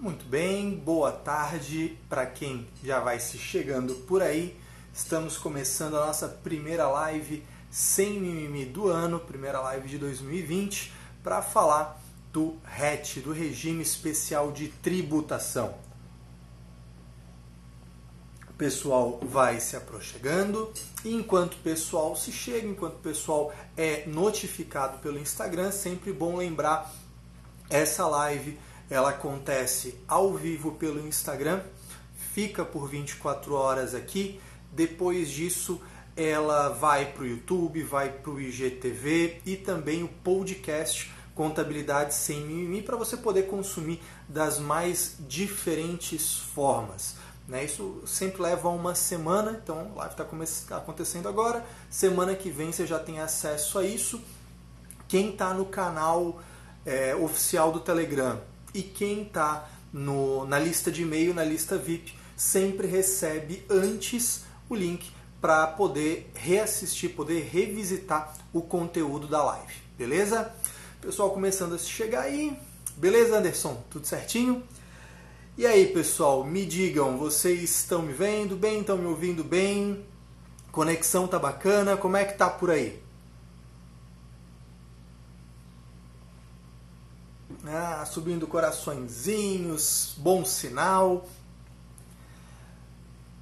Muito bem, boa tarde para quem já vai se chegando por aí. Estamos começando a nossa primeira live sem mimimi do ano, primeira live de 2020, para falar do RET, do Regime Especial de Tributação. O pessoal vai se aproximando e enquanto o pessoal se chega, enquanto o pessoal é notificado pelo Instagram, sempre bom lembrar essa live ela acontece ao vivo pelo Instagram, fica por 24 horas aqui. Depois disso, ela vai para o YouTube, vai para o IGTV e também o podcast Contabilidade Sem Mimimi para você poder consumir das mais diferentes formas. Né? Isso sempre leva uma semana, então a live está acontecendo agora. Semana que vem você já tem acesso a isso. Quem está no canal é, oficial do Telegram e quem está na lista de e-mail, na lista VIP, sempre recebe antes o link para poder reassistir, poder revisitar o conteúdo da live, beleza? Pessoal começando a chegar aí, beleza Anderson? Tudo certinho? E aí pessoal, me digam, vocês estão me vendo bem, estão me ouvindo bem? Conexão tá bacana? Como é que tá por aí? Ah, subindo coraçõezinhos, bom sinal.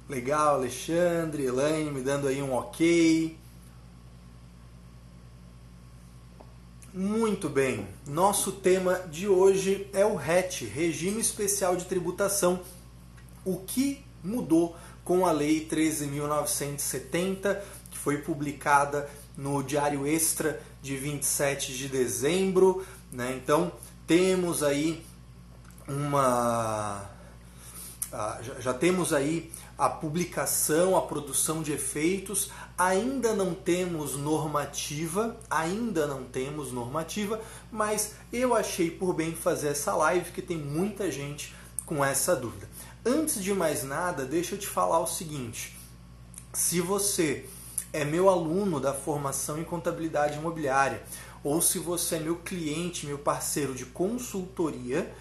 Legal, Alexandre, Elaine me dando aí um ok. Muito bem, nosso tema de hoje é o RET, Regime Especial de Tributação. O que mudou com a Lei 13.970, que foi publicada no Diário Extra de 27 de dezembro. Né? Então, temos aí uma. Já, temos aí a publicação, a produção de efeitos, ainda não temos normativa, ainda não temos normativa, mas eu achei por bem fazer essa live que tem muita gente com essa dúvida. Antes de mais nada, deixa eu te falar o seguinte: se você é meu aluno da formação em contabilidade imobiliária, ou se você é meu cliente, meu parceiro de consultoria,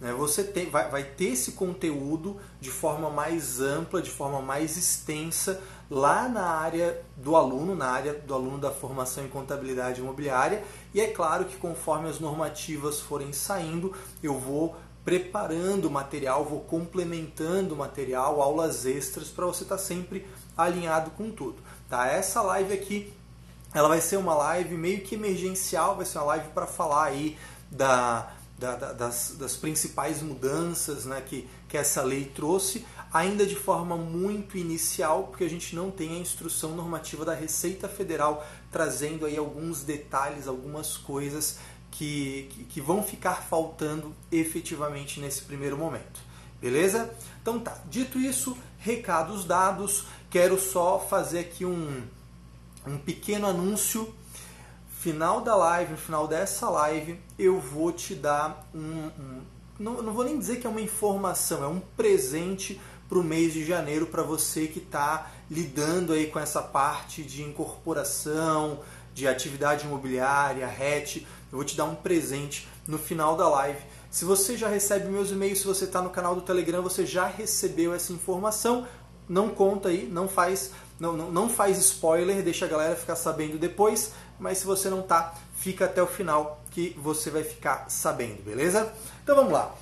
né, você tem, vai, vai ter esse conteúdo de forma mais ampla, de forma mais extensa, lá na área do aluno, na área do aluno da formação em contabilidade imobiliária. E é claro que conforme as normativas forem saindo, eu vou preparando material, vou complementando material, aulas extras para você estar tá sempre alinhado com tudo. Tá? Essa live aqui ela vai ser uma live meio que emergencial, vai ser uma live para falar aí da, da, da, das, das, principais mudanças né, que, que essa lei trouxe, ainda de forma muito inicial, porque a gente não tem a instrução normativa da Receita Federal trazendo aí alguns detalhes, algumas coisas que, que, que vão ficar faltando efetivamente nesse primeiro momento. Beleza? Então tá, dito isso, recados dados, quero só fazer aqui um um pequeno anúncio. Final da live, no final dessa live, eu vou te dar um. um não, não vou nem dizer que é uma informação, é um presente para o mês de janeiro para você que está lidando aí com essa parte de incorporação, de atividade imobiliária, RET. Eu vou te dar um presente no final da live. Se você já recebe meus e-mails, se você está no canal do Telegram, você já recebeu essa informação. Não conta aí, não faz não, não, não faz spoiler, deixa a galera ficar sabendo depois, mas se você não tá, fica até o final que você vai ficar sabendo, beleza? Então vamos lá.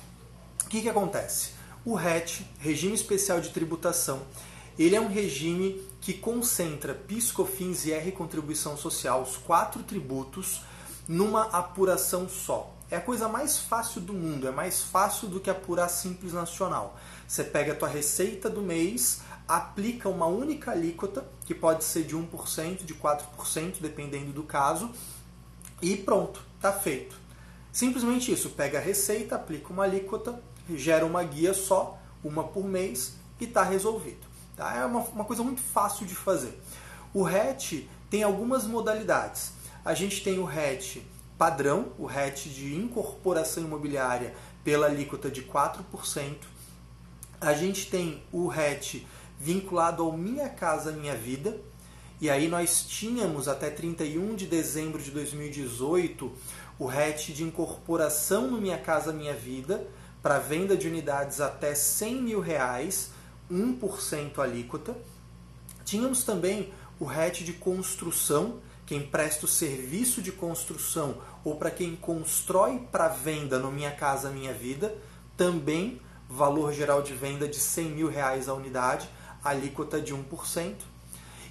O que, que acontece? O RET, Regime Especial de Tributação, ele é um regime que concentra PIS, COFINS e R Contribuição Social, os quatro tributos, numa apuração só. É a coisa mais fácil do mundo, é mais fácil do que apurar Simples Nacional. Você pega a tua receita do mês, aplica uma única alíquota, que pode ser de 1%, de 4%, dependendo do caso, e pronto, está feito. Simplesmente isso, pega a receita, aplica uma alíquota, gera uma guia só, uma por mês, e está resolvido. Tá? É uma, uma coisa muito fácil de fazer. O RET tem algumas modalidades. A gente tem o RET padrão, o RET de incorporação imobiliária pela alíquota de 4%. A gente tem o RET vinculado ao Minha Casa Minha Vida. E aí nós tínhamos até 31 de dezembro de 2018 o RET de incorporação no Minha Casa Minha Vida para venda de unidades até 100 mil reais, 1% alíquota. Tínhamos também o RET de construção, quem presta o serviço de construção ou para quem constrói para venda no Minha Casa Minha Vida, também valor geral de venda de 100 mil reais a unidade, alíquota de 1%.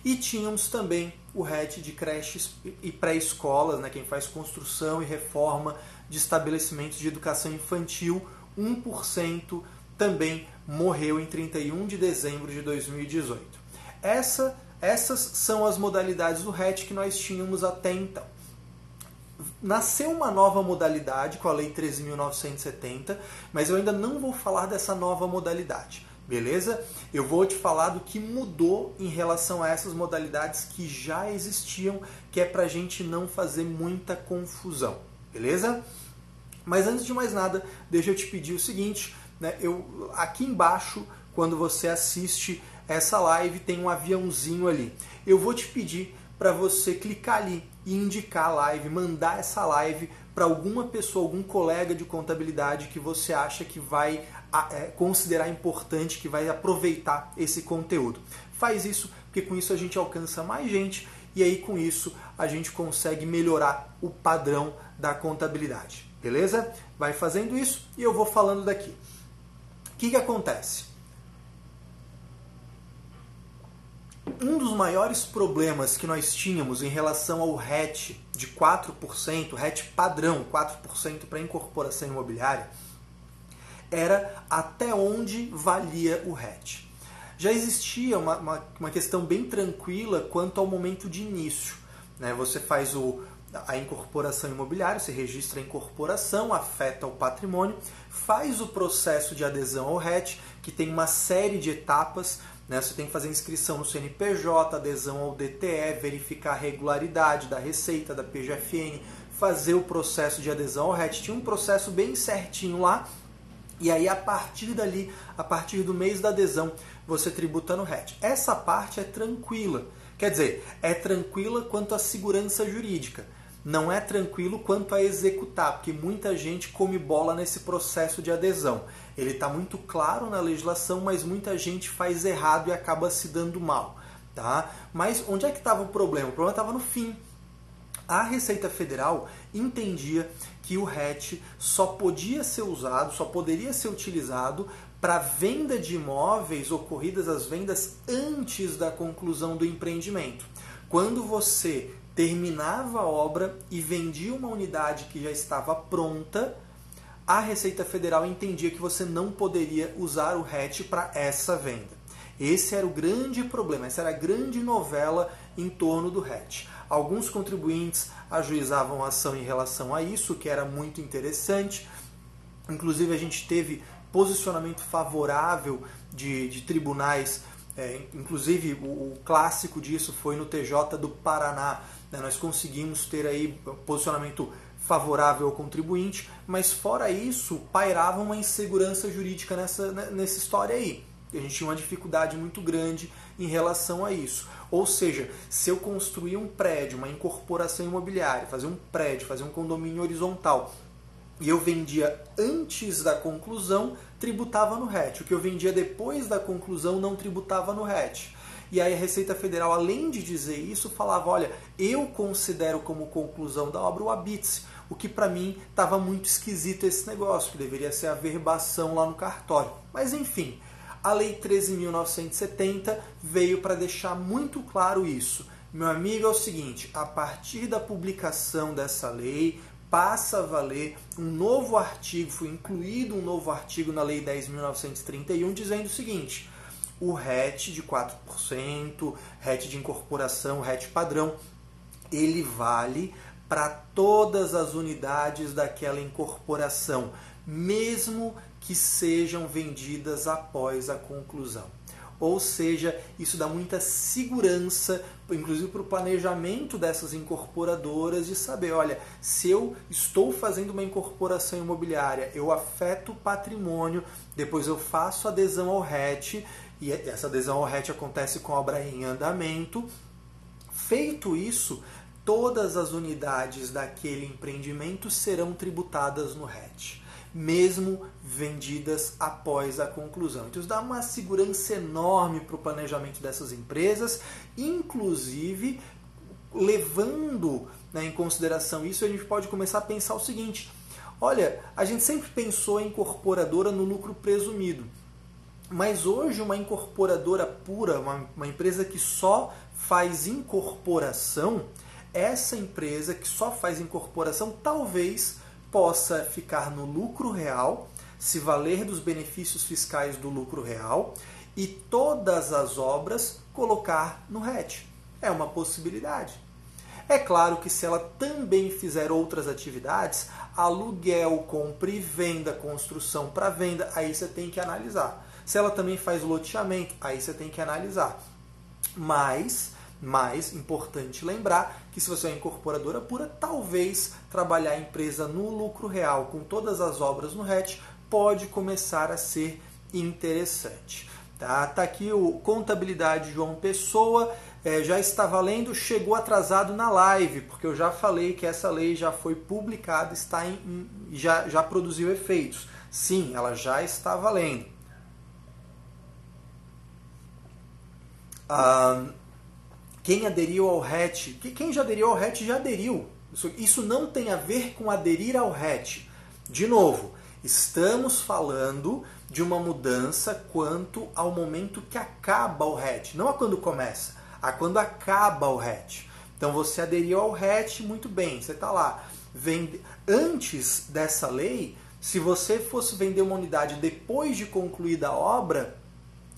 E tínhamos também o RET de creches e pré-escolas, né, quem faz construção e reforma de estabelecimentos de educação infantil, 1% também morreu em 31 de dezembro de 2018. Essa essas são as modalidades do RET que nós tínhamos até então. Nasceu uma nova modalidade com a Lei 13.970, mas eu ainda não vou falar dessa nova modalidade, beleza? Eu vou te falar do que mudou em relação a essas modalidades que já existiam, que é para a gente não fazer muita confusão, beleza? Mas antes de mais nada, deixa eu te pedir o seguinte, né? Eu, aqui embaixo, quando você assiste essa live tem um aviãozinho ali. Eu vou te pedir para você clicar ali e indicar a live, mandar essa live para alguma pessoa, algum colega de contabilidade que você acha que vai é, considerar importante, que vai aproveitar esse conteúdo. Faz isso, porque com isso a gente alcança mais gente e aí com isso a gente consegue melhorar o padrão da contabilidade. Beleza? Vai fazendo isso e eu vou falando daqui. O que, que acontece? um dos maiores problemas que nós tínhamos em relação ao RET de 4%, RET padrão 4% para incorporação imobiliária, era até onde valia o RET. Já existia uma, uma, uma questão bem tranquila quanto ao momento de início. Né? Você faz o, a incorporação imobiliária, você registra a incorporação, afeta o patrimônio, faz o processo de adesão ao RET, que tem uma série de etapas né? Você tem que fazer inscrição no CNPJ, adesão ao DTE, verificar a regularidade da receita, da PGFN, fazer o processo de adesão ao RET. Tinha um processo bem certinho lá. E aí, a partir dali, a partir do mês da adesão, você tributa no RET. Essa parte é tranquila. Quer dizer, é tranquila quanto à segurança jurídica. Não é tranquilo quanto a executar, porque muita gente come bola nesse processo de adesão. Ele está muito claro na legislação, mas muita gente faz errado e acaba se dando mal. Tá? Mas onde é que estava o problema? O problema estava no fim. A Receita Federal entendia que o RET só podia ser usado, só poderia ser utilizado para venda de imóveis ocorridas as vendas antes da conclusão do empreendimento. Quando você terminava a obra e vendia uma unidade que já estava pronta, a Receita Federal entendia que você não poderia usar o RET para essa venda. Esse era o grande problema, essa era a grande novela em torno do RET. Alguns contribuintes ajuizavam ação em relação a isso, que era muito interessante. Inclusive, a gente teve posicionamento favorável de, de tribunais, é, inclusive o, o, clássico disso foi no TJ do Paraná. Né? Nós conseguimos ter aí posicionamento favorável favorável ao contribuinte, mas fora isso, pairava uma insegurança jurídica nessa, né, nessa história aí. A gente tinha uma dificuldade muito grande em relação a isso. Ou seja, se eu construir um prédio, uma incorporação imobiliária, fazer um prédio, fazer um condomínio horizontal, e eu vendia antes da conclusão, tributava no RET. O que eu vendia depois da conclusão não tributava no RET. E aí a Receita Federal, além de dizer isso, falava: olha, eu considero como conclusão da obra o habite o que para mim estava muito esquisito esse negócio, que deveria ser a verbação lá no cartório. Mas enfim, a Lei 13.970 veio para deixar muito claro isso. Meu amigo, é o seguinte: a partir da publicação dessa lei, passa a valer um novo artigo, foi incluído um novo artigo na Lei 10.931 dizendo o seguinte: o RET de 4%, RET de incorporação, RET padrão, ele vale para todas as unidades daquela incorporação, mesmo que sejam vendidas após a conclusão. Ou seja, isso dá muita segurança, inclusive para o planejamento dessas incorporadoras, de saber: olha, se eu estou fazendo uma incorporação imobiliária, eu afeto o patrimônio, depois eu faço adesão ao RET, e essa adesão ao RET acontece com a obra em andamento. Feito isso, todas as unidades daquele empreendimento serão tributadas no RET. mesmo vendidas após a conclusão. Então isso dá uma segurança enorme para o planejamento dessas empresas, inclusive levando né, em consideração isso, a gente pode começar a pensar o seguinte: olha, a gente sempre pensou em incorporadora no lucro presumido. Mas hoje uma incorporadora pura, uma, uma empresa que só faz incorporação, essa empresa que só faz incorporação talvez possa ficar no lucro real, se valer dos benefícios fiscais do lucro real e todas as obras colocar no RET. É uma possibilidade. É claro que se ela também fizer outras atividades, aluguel, compra e venda, construção para venda, aí você tem que analisar. Se ela também faz loteamento, aí você tem que analisar. Mas, mais importante lembrar que se você é incorporadora pura, talvez trabalhar a empresa no lucro real com todas as obras no RET pode começar a ser interessante. Tá, tá aqui o Contabilidade João Pessoa é, já está valendo, chegou atrasado na live, porque eu já falei que essa lei já foi publicada, está em, em, já, já produziu efeitos. Sim, ela já está valendo. Ah, quem aderiu ao RET, quem já aderiu ao RET já aderiu. Isso, isso não tem a ver com aderir ao RET. De novo, estamos falando de uma mudança quanto ao momento que acaba o RET, não a quando começa a quando acaba o hatch. Então você aderiu ao hatch, muito bem, você está lá. Vende... Antes dessa lei, se você fosse vender uma unidade depois de concluída a obra,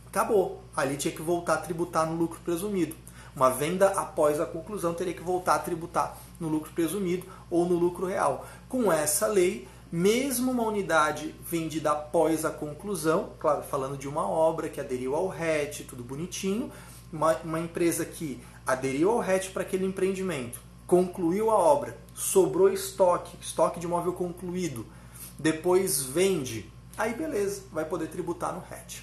acabou. Ali tinha que voltar a tributar no lucro presumido. Uma venda após a conclusão teria que voltar a tributar no lucro presumido ou no lucro real. Com essa lei, mesmo uma unidade vendida após a conclusão, claro, falando de uma obra que aderiu ao RET, tudo bonitinho, uma, uma empresa que aderiu ao RET para aquele empreendimento, concluiu a obra, sobrou estoque, estoque de imóvel concluído, depois vende, aí beleza, vai poder tributar no RET.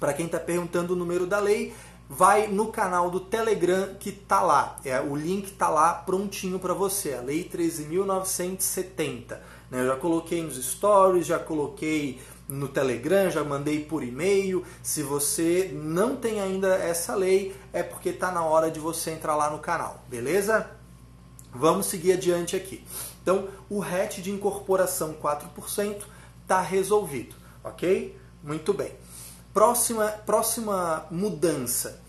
Para quem está perguntando o número da lei, vai no canal do Telegram que tá lá. É, o link tá lá prontinho para você, a Lei 13.970. Né? Eu já coloquei nos stories, já coloquei no Telegram, já mandei por e-mail. Se você não tem ainda essa lei, é porque está na hora de você entrar lá no canal, beleza? Vamos seguir adiante aqui. Então, o RET de incorporação 4% está resolvido, ok? Muito bem. Próxima, próxima mudança.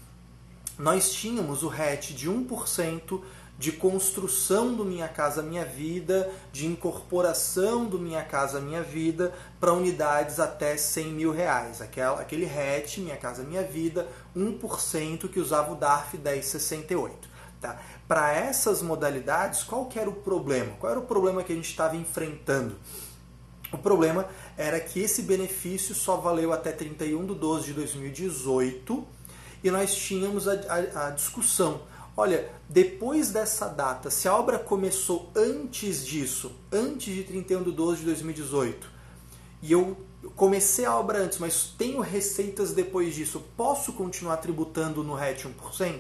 Nós tínhamos o RET de 1% de construção do Minha Casa Minha Vida, de incorporação do Minha Casa Minha Vida para unidades até 100 mil reais. Aquela, aquele RET, Minha Casa Minha Vida, 1% que usava o DARF 1068. Tá? Para essas modalidades, qual era o problema? Qual era o problema que a gente estava enfrentando? O problema era que esse benefício só valeu até 31 de 12 de 2018 e nós tínhamos a, a, a discussão olha, depois dessa data, se a obra começou antes disso, antes de 31 de 12 de 2018, e eu comecei a obra antes, mas tenho receitas depois disso, posso continuar tributando no RET 1%?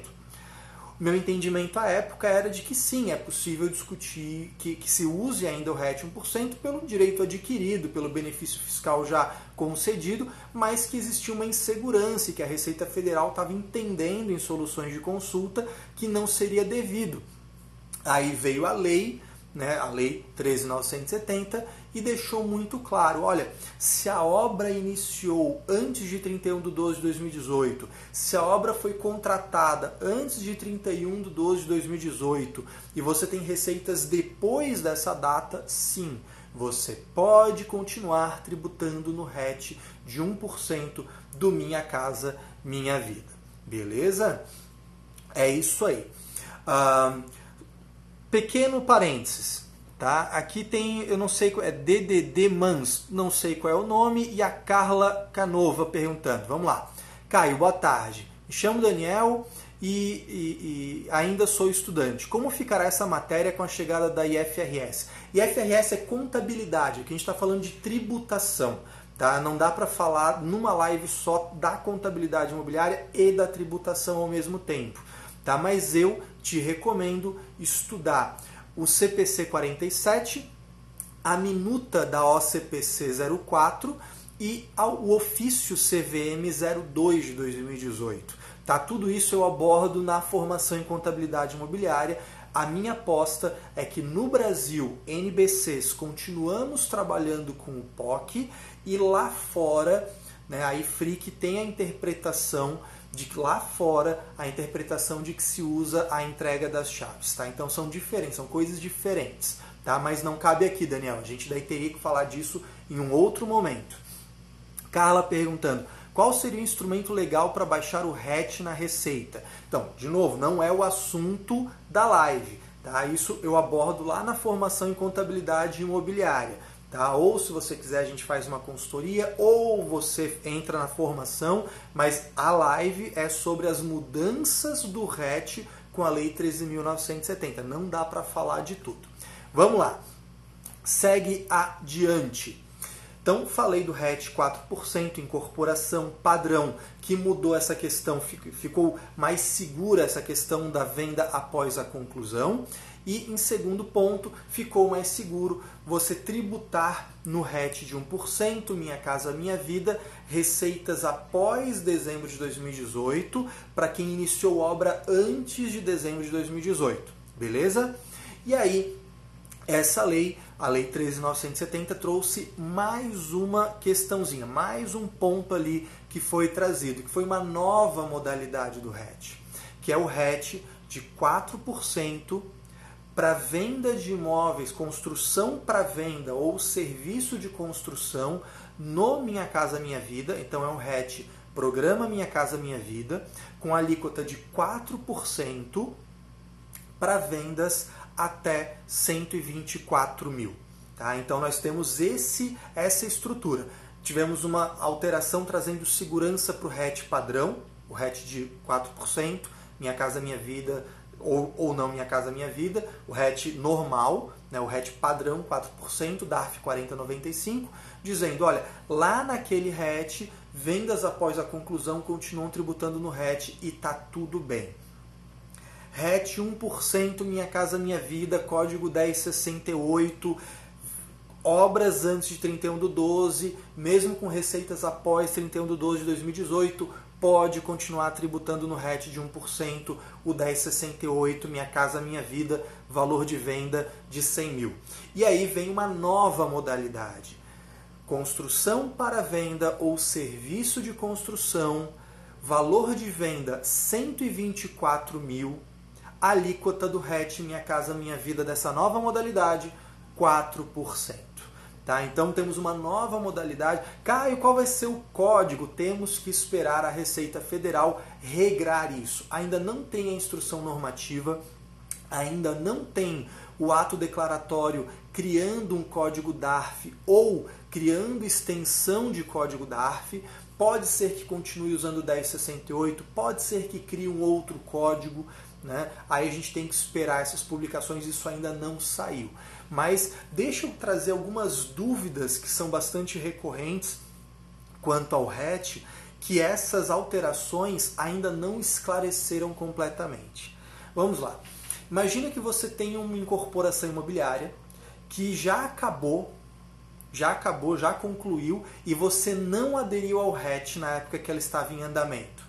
Meu entendimento à época era de que sim, é possível discutir que, que se use ainda o RET 1% pelo direito adquirido, pelo benefício fiscal já concedido, mas que existia uma insegurança e que a Receita Federal estava entendendo em soluções de consulta que não seria devido. Aí veio a lei, né, a Lei 13.970, e deixou muito claro, olha, se a obra iniciou antes de 31 de 12 de 2018, se a obra foi contratada antes de 31 de 12 de 2018 e você tem receitas depois dessa data, sim, você pode continuar tributando no RET de 1% do Minha Casa Minha Vida. Beleza? É isso aí. Uh, pequeno parênteses. Tá? Aqui tem, eu não sei, é DDD Mans, não sei qual é o nome, e a Carla Canova perguntando. Vamos lá. Caio, boa tarde. Me chamo Daniel e, e, e, ainda sou estudante. Como ficará essa matéria com a chegada da IFRS? IFRS é contabilidade, aqui a gente está falando de tributação. Tá? Não dá para falar numa live só da contabilidade imobiliária e da tributação ao mesmo tempo. Tá? Mas eu te recomendo estudar o CPC 47 a minuta da OCPC 04 e o ofício CVM 02 de 2018. Tá? Tudo isso eu abordo na formação em contabilidade imobiliária. A minha aposta é que no Brasil, NBCs, continuamos trabalhando com o POC e lá fora, né, a IFRIC tem a interpretação de lá fora a interpretação de que se usa a entrega das chaves, tá? Então são diferentes, são coisas diferentes, tá? Mas não cabe aqui, Daniel. A gente daí teria que falar disso em um outro momento. Carla perguntando: qual seria o instrumento legal para baixar o hatch na receita? Então, de novo, não é o assunto da live. Tá? Isso eu abordo lá na formação em contabilidade imobiliária. Tá? Ou se você quiser, a gente faz uma consultoria, ou você entra na formação, mas a live é sobre as mudanças do RET com a Lei 13.970. Não dá para falar de tudo. Vamos lá. Segue adiante. Então, falei do RET 4%, incorporação padrão, que mudou essa questão, ficou mais segura essa questão da venda após a conclusão. E em segundo ponto, ficou mais seguro você tributar no RET de 1%, Minha Casa Minha Vida, receitas após dezembro de 2018, para quem iniciou obra antes de dezembro de 2018. Beleza? E aí, essa lei a Lei 13.970 trouxe mais uma questãozinha, mais um ponto ali que foi trazido, que foi uma nova modalidade do RET, que é o RET de 4% para venda de imóveis, construção para venda ou serviço de construção no Minha Casa Minha Vida. Então é um RET Programa Minha Casa Minha Vida, com alíquota de 4% para vendas até 124 mil. Tá? Então nós temos esse, essa estrutura. Tivemos uma alteração trazendo segurança para o RET padrão, o RET de 4%, Minha Casa Minha Vida, ou, ou não Minha Casa Minha Vida, o RET normal, né, o RET padrão 4%, DARF 4095, dizendo, olha, lá naquele RET, vendas após a conclusão continuam tributando no RET e tá tudo bem. RET 1%, Minha Casa Minha Vida, código 1068, obras antes de 31 do 12, mesmo com receitas após 31 do 12 de 2018, pode continuar tributando no RET de 1%, o 1068, Minha Casa Minha Vida, valor de venda de 100 mil. E aí vem uma nova modalidade. Construção para venda ou serviço de construção, valor de venda 124 mil, alíquota do RET Minha Casa Minha Vida dessa nova modalidade 4%. Tá? Então temos uma nova modalidade. Caio, qual vai ser o código? Temos que esperar a Receita Federal regrar isso. Ainda não tem a instrução normativa, ainda não tem o ato declaratório criando um código DARF ou criando extensão de código DARF. Pode ser que continue usando 1068, pode ser que crie um outro código. Né? Aí a gente tem que esperar essas publicações, isso ainda não saiu. Mas deixa eu trazer algumas dúvidas que são bastante recorrentes quanto ao RET, que essas alterações ainda não esclareceram completamente. Vamos lá. Imagina que você tem uma incorporação imobiliária que já acabou, já acabou, já concluiu e você não aderiu ao RET na época que ela estava em andamento.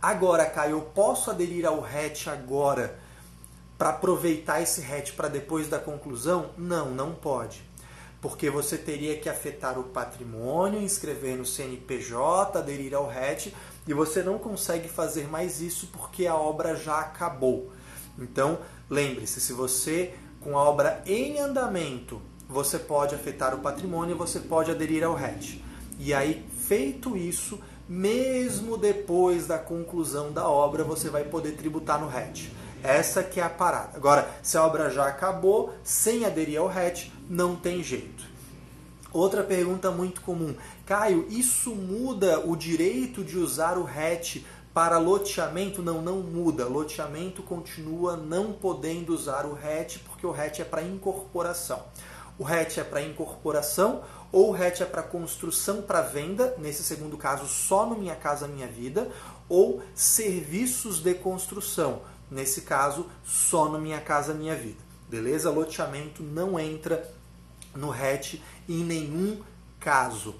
Agora, Caio, eu posso aderir ao RET agora para aproveitar esse RET para depois da conclusão? Não, não pode. Porque você teria que afetar o patrimônio, inscrever no CNPJ, aderir ao RET, e você não consegue fazer mais isso porque a obra já acabou. Então, lembre-se, se você com a obra em andamento, você pode afetar o patrimônio, você pode aderir ao RET. E aí, feito isso, mesmo depois da conclusão da obra, você vai poder tributar no RET. Essa que é a parada. Agora, se a obra já acabou, sem aderir ao RET, não tem jeito. Outra pergunta muito comum. Caio, isso muda o direito de usar o RET para loteamento? Não, não muda. Loteamento continua não podendo usar o RET porque o RET é para incorporação. O RET é para incorporação ou o RET é para construção para venda, nesse segundo caso só no Minha Casa Minha Vida, ou serviços de construção, nesse caso só no Minha Casa Minha Vida. Beleza? Loteamento não entra no RET em nenhum caso.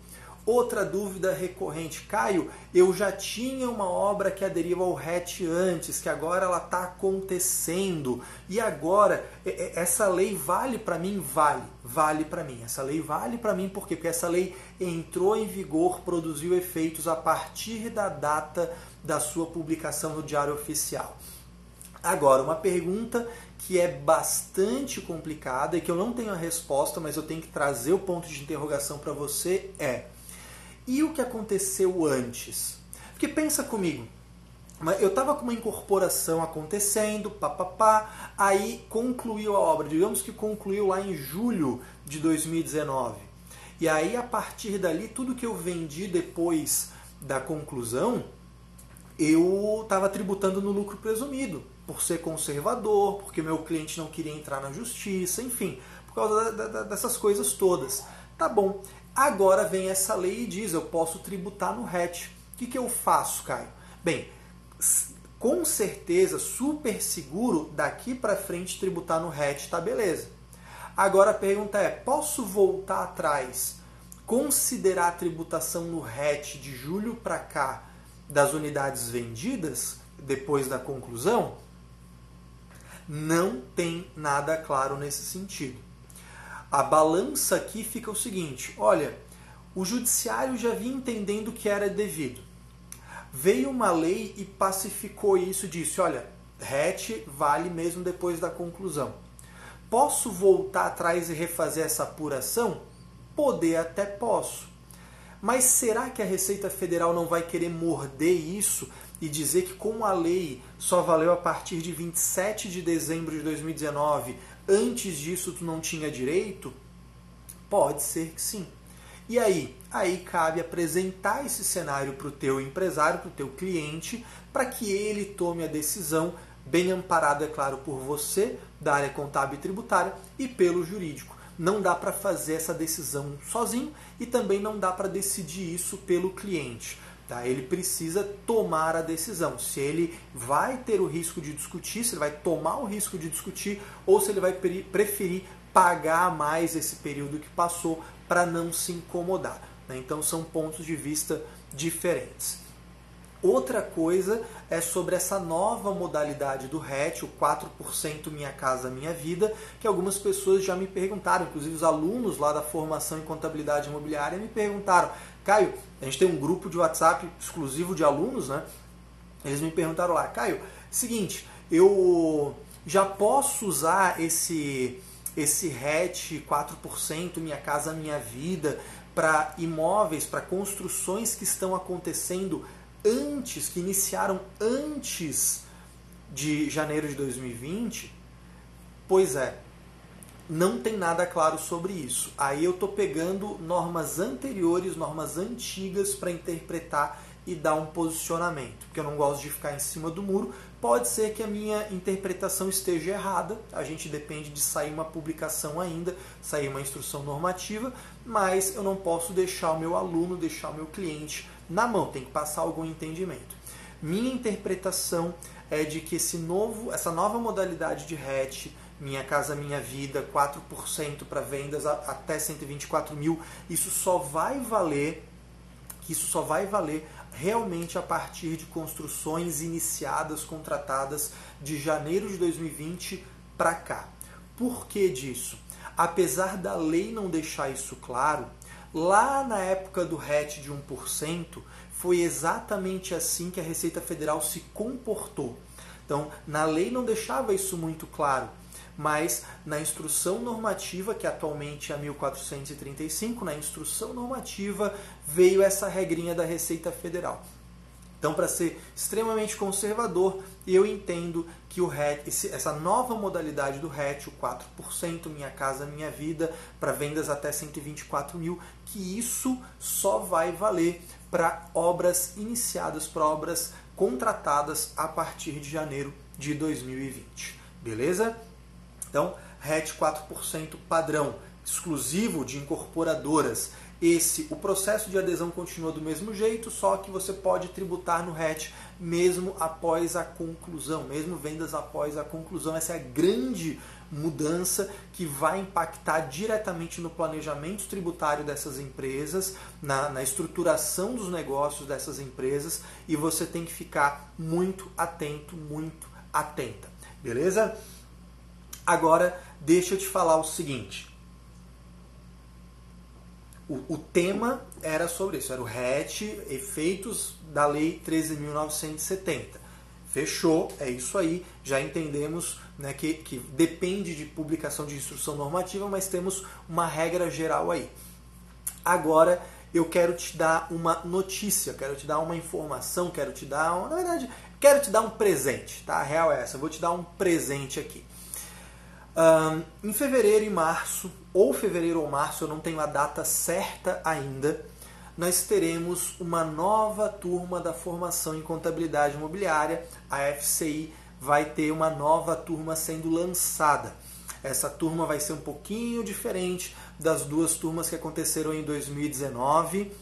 Outra dúvida recorrente, Caio, eu já tinha uma obra que aderiu ao RET antes, que agora ela está acontecendo. E agora, essa lei vale para mim? Vale, vale para mim. Essa lei vale para mim por quê? Porque essa lei entrou em vigor, produziu efeitos a partir da data da sua publicação no Diário Oficial. Agora, uma pergunta que é bastante complicada e que eu não tenho a resposta, mas eu tenho que trazer o ponto de interrogação para você é e o que aconteceu antes? Porque pensa comigo, eu estava com uma incorporação acontecendo, papapá, aí concluiu a obra, digamos que concluiu lá em julho de 2019. E aí, a partir dali, tudo que eu vendi depois da conclusão, eu estava tributando no lucro presumido, por ser conservador, porque meu cliente não queria entrar na justiça, enfim, por causa da, da, dessas coisas todas. Tá bom. Agora vem essa lei e diz: eu posso tributar no RET. O que, que eu faço, Caio? Bem, com certeza, super seguro, daqui para frente tributar no RET, tá beleza. Agora a pergunta é: posso voltar atrás, considerar a tributação no RET de julho para cá das unidades vendidas depois da conclusão? Não tem nada claro nesse sentido. A balança aqui fica o seguinte: olha, o judiciário já vinha entendendo que era devido. Veio uma lei e pacificou isso, disse: olha, RET vale mesmo depois da conclusão. Posso voltar atrás e refazer essa apuração? Poder até posso. Mas será que a Receita Federal não vai querer morder isso e dizer que, como a lei só valeu a partir de 27 de dezembro de 2019, antes disso tu não tinha direito? Pode ser que sim. E aí? Aí cabe apresentar esse cenário para o teu empresário, para o teu cliente, para que ele tome a decisão, bem amparado, é claro, por você, da área contábil e tributária, e pelo jurídico. Não dá para fazer essa decisão sozinho e também não dá para decidir isso pelo cliente. Tá? Ele precisa tomar a decisão. Se ele vai ter o risco de discutir, se ele vai tomar o risco de discutir, ou se ele vai preferir pagar mais esse período que passou para não se incomodar. Né? Então são pontos de vista diferentes. Outra coisa é sobre essa nova modalidade do RET, o 4% Minha Casa Minha Vida, que algumas pessoas já me perguntaram, inclusive os alunos lá da formação em contabilidade imobiliária me perguntaram, Caio, a gente tem um grupo de WhatsApp exclusivo de alunos, né? Eles me perguntaram lá, Caio, seguinte, eu já posso usar esse esse RET 4% Minha Casa Minha Vida para imóveis, para construções que estão acontecendo antes, que iniciaram antes de janeiro de 2020? Pois é, não tem nada claro sobre isso. Aí eu estou pegando normas anteriores, normas antigas para interpretar e dar um posicionamento, porque eu não gosto de ficar em cima do muro. Pode ser que a minha interpretação esteja errada, a gente depende de sair uma publicação ainda, sair uma instrução normativa, mas eu não posso deixar o meu aluno, deixar o meu cliente na mão, tem que passar algum entendimento. Minha interpretação é de que esse novo, essa nova modalidade de hatch minha Casa Minha Vida, 4% para vendas até 124 mil. Isso só vai valer, isso só vai valer realmente a partir de construções iniciadas, contratadas de janeiro de 2020 para cá. Por que disso? Apesar da lei não deixar isso claro, lá na época do RET de 1%, foi exatamente assim que a Receita Federal se comportou. Então, na lei não deixava isso muito claro mas na instrução normativa, que atualmente é a 1435, na instrução normativa veio essa regrinha da Receita Federal. Então, para ser extremamente conservador, eu entendo que o RET, essa nova modalidade do RET, o 4%, Minha Casa Minha Vida, para vendas até 124 mil, que isso só vai valer para obras iniciadas, para obras contratadas a partir de janeiro de 2020. Beleza? Então, RET 4% padrão, exclusivo de incorporadoras esse, o processo de adesão continua do mesmo jeito, só que você pode tributar no RET mesmo após a conclusão, mesmo vendas após a conclusão. Essa é a grande mudança que vai impactar diretamente no planejamento tributário dessas empresas, na, na estruturação dos negócios dessas empresas e você tem que ficar muito atento, muito atenta, beleza? Agora, deixa eu te falar o seguinte. O, o tema era sobre isso, era o RET, efeitos da Lei 13.970. Fechou, é isso aí, já entendemos né, que, que depende de publicação de instrução normativa, mas temos uma regra geral aí. Agora eu quero te dar uma notícia, quero te dar uma informação, quero te dar, na verdade, quero te dar um presente, tá? A real é essa, eu vou te dar um presente aqui. Um, em fevereiro e março, ou fevereiro ou março, eu não tenho a data certa ainda, nós teremos uma nova turma da formação em contabilidade imobiliária, a FCI vai ter uma nova turma sendo lançada. Essa turma vai ser um pouquinho diferente das duas turmas que aconteceram em 2019,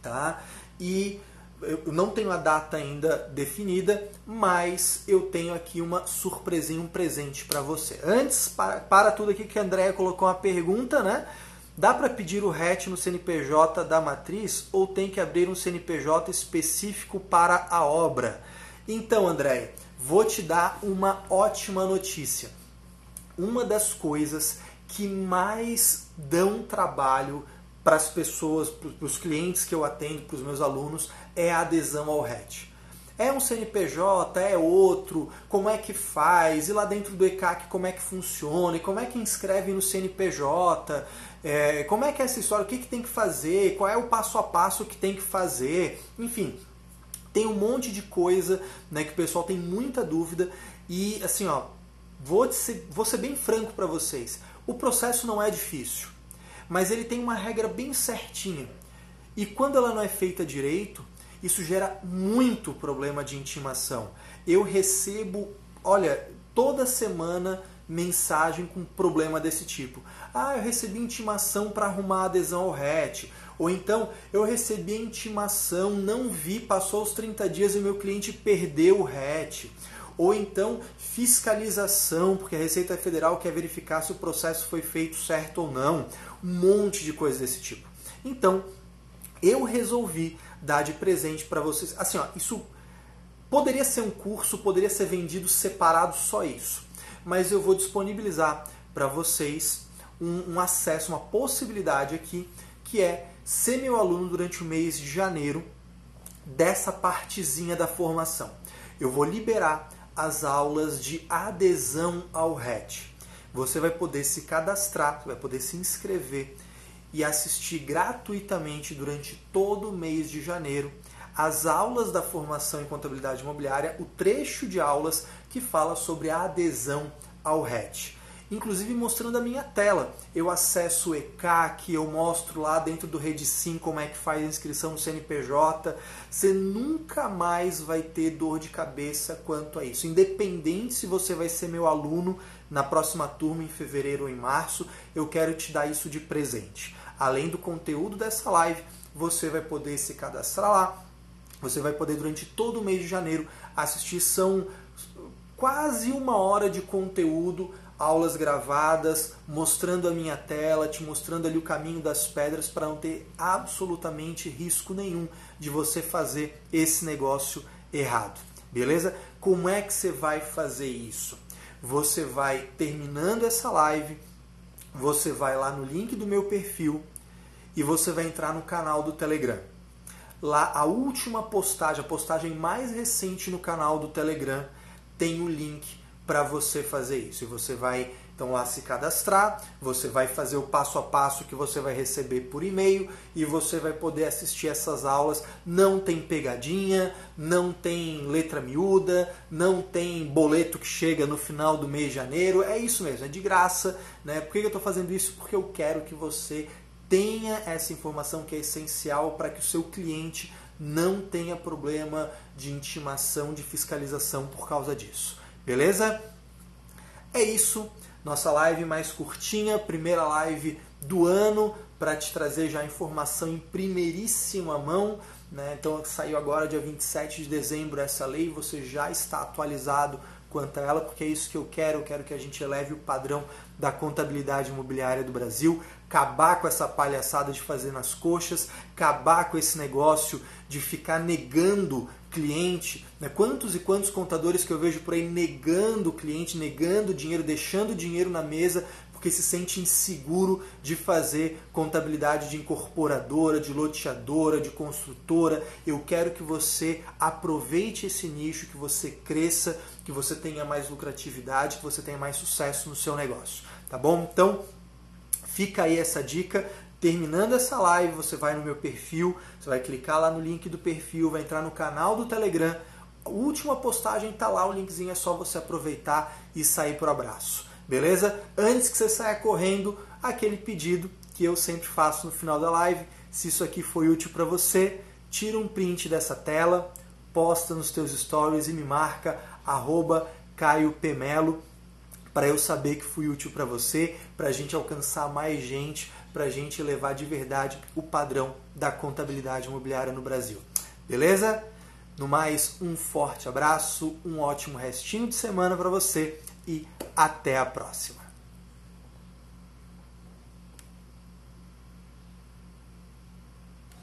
tá? E eu não tenho a data ainda definida, mas eu tenho aqui uma surpresinha, um presente para você. Antes, para, para tudo aqui que a Andrea colocou uma pergunta, né? Dá para pedir o RET no CNPJ da matriz ou tem que abrir um CNPJ específico para a obra? Então, André, vou te dar uma ótima notícia. Uma das coisas que mais dão trabalho para as pessoas, para os clientes que eu atendo, para os meus alunos, é a adesão ao RET. É um CNPJ, é outro, como é que faz, e lá dentro do ECAC como é que funciona, e como é que inscreve no CNPJ, é, como é que é essa história? O que, que tem que fazer? Qual é o passo a passo que tem que fazer? Enfim, tem um monte de coisa né, que o pessoal tem muita dúvida e assim, ó, vou ser, vou ser bem franco para vocês. O processo não é difícil, mas ele tem uma regra bem certinha. E quando ela não é feita direito, isso gera muito problema de intimação. Eu recebo, olha, toda semana mensagem com problema desse tipo. Ah, eu recebi intimação para arrumar adesão ao RET. Ou então, eu recebi intimação, não vi, passou os 30 dias e meu cliente perdeu o RET. Ou então, fiscalização, porque a Receita Federal quer verificar se o processo foi feito certo ou não. Um monte de coisa desse tipo. Então, eu resolvi dar de presente para vocês. Assim, ó, isso poderia ser um curso, poderia ser vendido separado só isso. Mas eu vou disponibilizar para vocês um, um acesso, uma possibilidade aqui, que é ser meu aluno durante o mês de janeiro dessa partezinha da formação. Eu vou liberar as aulas de adesão ao RET. Você vai poder se cadastrar, vai poder se inscrever e assistir gratuitamente durante todo o mês de janeiro as aulas da formação em contabilidade imobiliária, o trecho de aulas que fala sobre a adesão ao RET inclusive mostrando a minha tela. Eu acesso o ECAC, eu mostro lá dentro do Sim como é que faz a inscrição no CNPJ. Você nunca mais vai ter dor de cabeça quanto a isso. Independente se você vai ser meu aluno na próxima turma em fevereiro ou em março, eu quero te dar isso de presente. Além do conteúdo dessa live, você vai poder se cadastrar lá. Você vai poder durante todo o mês de janeiro assistir são quase uma hora de conteúdo aulas gravadas, mostrando a minha tela, te mostrando ali o caminho das pedras para não ter absolutamente risco nenhum de você fazer esse negócio errado. Beleza? Como é que você vai fazer isso? Você vai terminando essa live, você vai lá no link do meu perfil e você vai entrar no canal do Telegram. Lá a última postagem, a postagem mais recente no canal do Telegram, tem o link para você fazer isso. E você vai então lá se cadastrar, você vai fazer o passo a passo que você vai receber por e-mail e você vai poder assistir essas aulas. Não tem pegadinha, não tem letra miúda, não tem boleto que chega no final do mês de janeiro. É isso mesmo, é de graça. Né? Por que eu estou fazendo isso? Porque eu quero que você tenha essa informação que é essencial para que o seu cliente não tenha problema de intimação, de fiscalização por causa disso. Beleza? É isso. Nossa live mais curtinha, primeira live do ano para te trazer já informação em primeiríssima mão. Né? Então saiu agora dia 27 de dezembro essa lei, você já está atualizado quanto a ela, porque é isso que eu quero, eu quero que a gente eleve o padrão da contabilidade imobiliária do Brasil, acabar com essa palhaçada de fazer nas coxas, acabar com esse negócio de ficar negando cliente. Né? Quantos e quantos contadores que eu vejo por aí negando o cliente, negando o dinheiro, deixando o dinheiro na mesa porque se sente inseguro de fazer contabilidade de incorporadora, de loteadora, de construtora. Eu quero que você aproveite esse nicho, que você cresça, que você tenha mais lucratividade, que você tenha mais sucesso no seu negócio, tá bom? Então, fica aí essa dica. Terminando essa live, você vai no meu perfil, você vai clicar lá no link do perfil, vai entrar no canal do Telegram. A última postagem está lá, o linkzinho é só você aproveitar e sair pro abraço. Beleza? Antes que você saia correndo, aquele pedido que eu sempre faço no final da live. Se isso aqui foi útil para você, tira um print dessa tela, posta nos teus stories e me marca arroba Caio Pemelo para eu saber que fui útil para você, para a gente alcançar mais gente, para a gente levar de verdade o padrão da contabilidade imobiliária no Brasil. Beleza? No mais, um forte abraço, um ótimo restinho de semana para você e até a próxima.